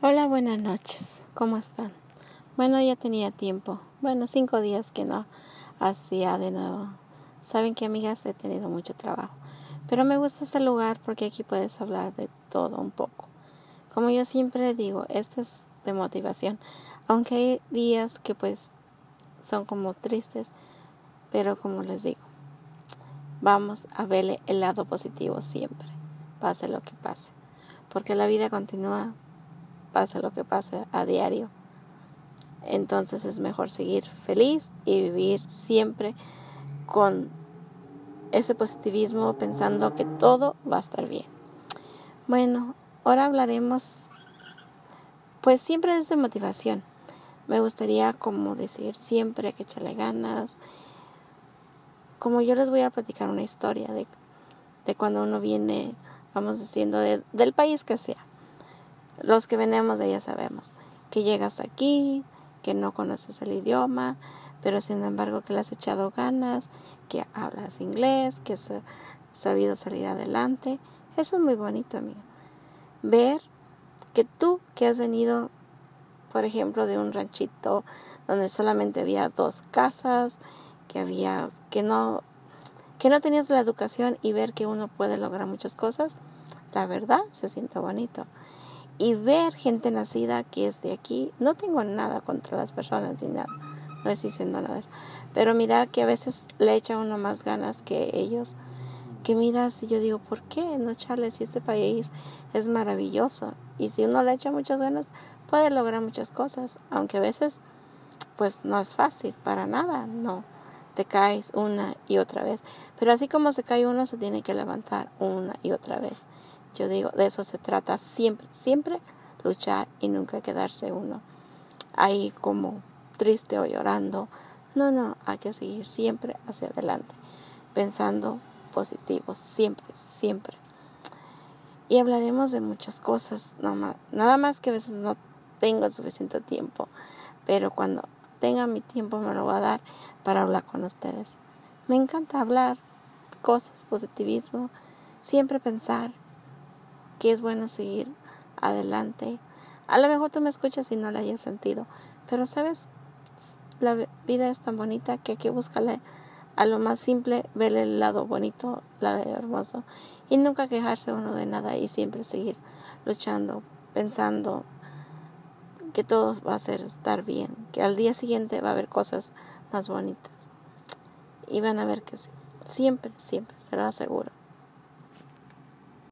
Hola, buenas noches. ¿Cómo están? Bueno, ya tenía tiempo. Bueno, cinco días que no hacía de nuevo. Saben que, amigas, he tenido mucho trabajo. Pero me gusta este lugar porque aquí puedes hablar de todo un poco. Como yo siempre digo, este es de motivación. Aunque hay días que pues son como tristes. Pero como les digo, vamos a verle el lado positivo siempre. Pase lo que pase. Porque la vida continúa pase lo que pase a diario. Entonces es mejor seguir feliz y vivir siempre con ese positivismo pensando que todo va a estar bien. Bueno, ahora hablaremos pues siempre desde motivación. Me gustaría como decir siempre que echarle ganas. Como yo les voy a platicar una historia de, de cuando uno viene, vamos diciendo, del país que sea los que venimos de ella sabemos que llegas aquí, que no conoces el idioma, pero sin embargo que le has echado ganas, que hablas inglés, que has sabido salir adelante. Eso es muy bonito, amigo. Ver que tú que has venido, por ejemplo, de un ranchito donde solamente había dos casas, que había que no que no tenías la educación y ver que uno puede lograr muchas cosas, la verdad se siente bonito y ver gente nacida que es de aquí. No tengo nada contra las personas ni nada, no estoy diciendo nada. Pero mirar que a veces le echa uno más ganas que ellos. Que miras y yo digo, ¿por qué no echarle si este país es maravilloso? Y si uno le echa muchas ganas, puede lograr muchas cosas. Aunque a veces, pues no es fácil para nada, no. Te caes una y otra vez. Pero así como se cae uno, se tiene que levantar una y otra vez. Yo digo, de eso se trata siempre, siempre luchar y nunca quedarse uno ahí como triste o llorando. No, no, hay que seguir siempre hacia adelante, pensando positivo, siempre, siempre. Y hablaremos de muchas cosas, nada más que a veces no tengo suficiente tiempo, pero cuando tenga mi tiempo me lo va a dar para hablar con ustedes. Me encanta hablar cosas, positivismo, siempre pensar, que es bueno seguir adelante. A lo mejor tú me escuchas y no la hayas sentido, pero sabes, la vida es tan bonita que hay que a lo más simple, verle el lado bonito, lado hermoso, y nunca quejarse uno de nada y siempre seguir luchando, pensando que todo va a ser estar bien, que al día siguiente va a haber cosas más bonitas. Y van a ver que sí, siempre, siempre, será seguro.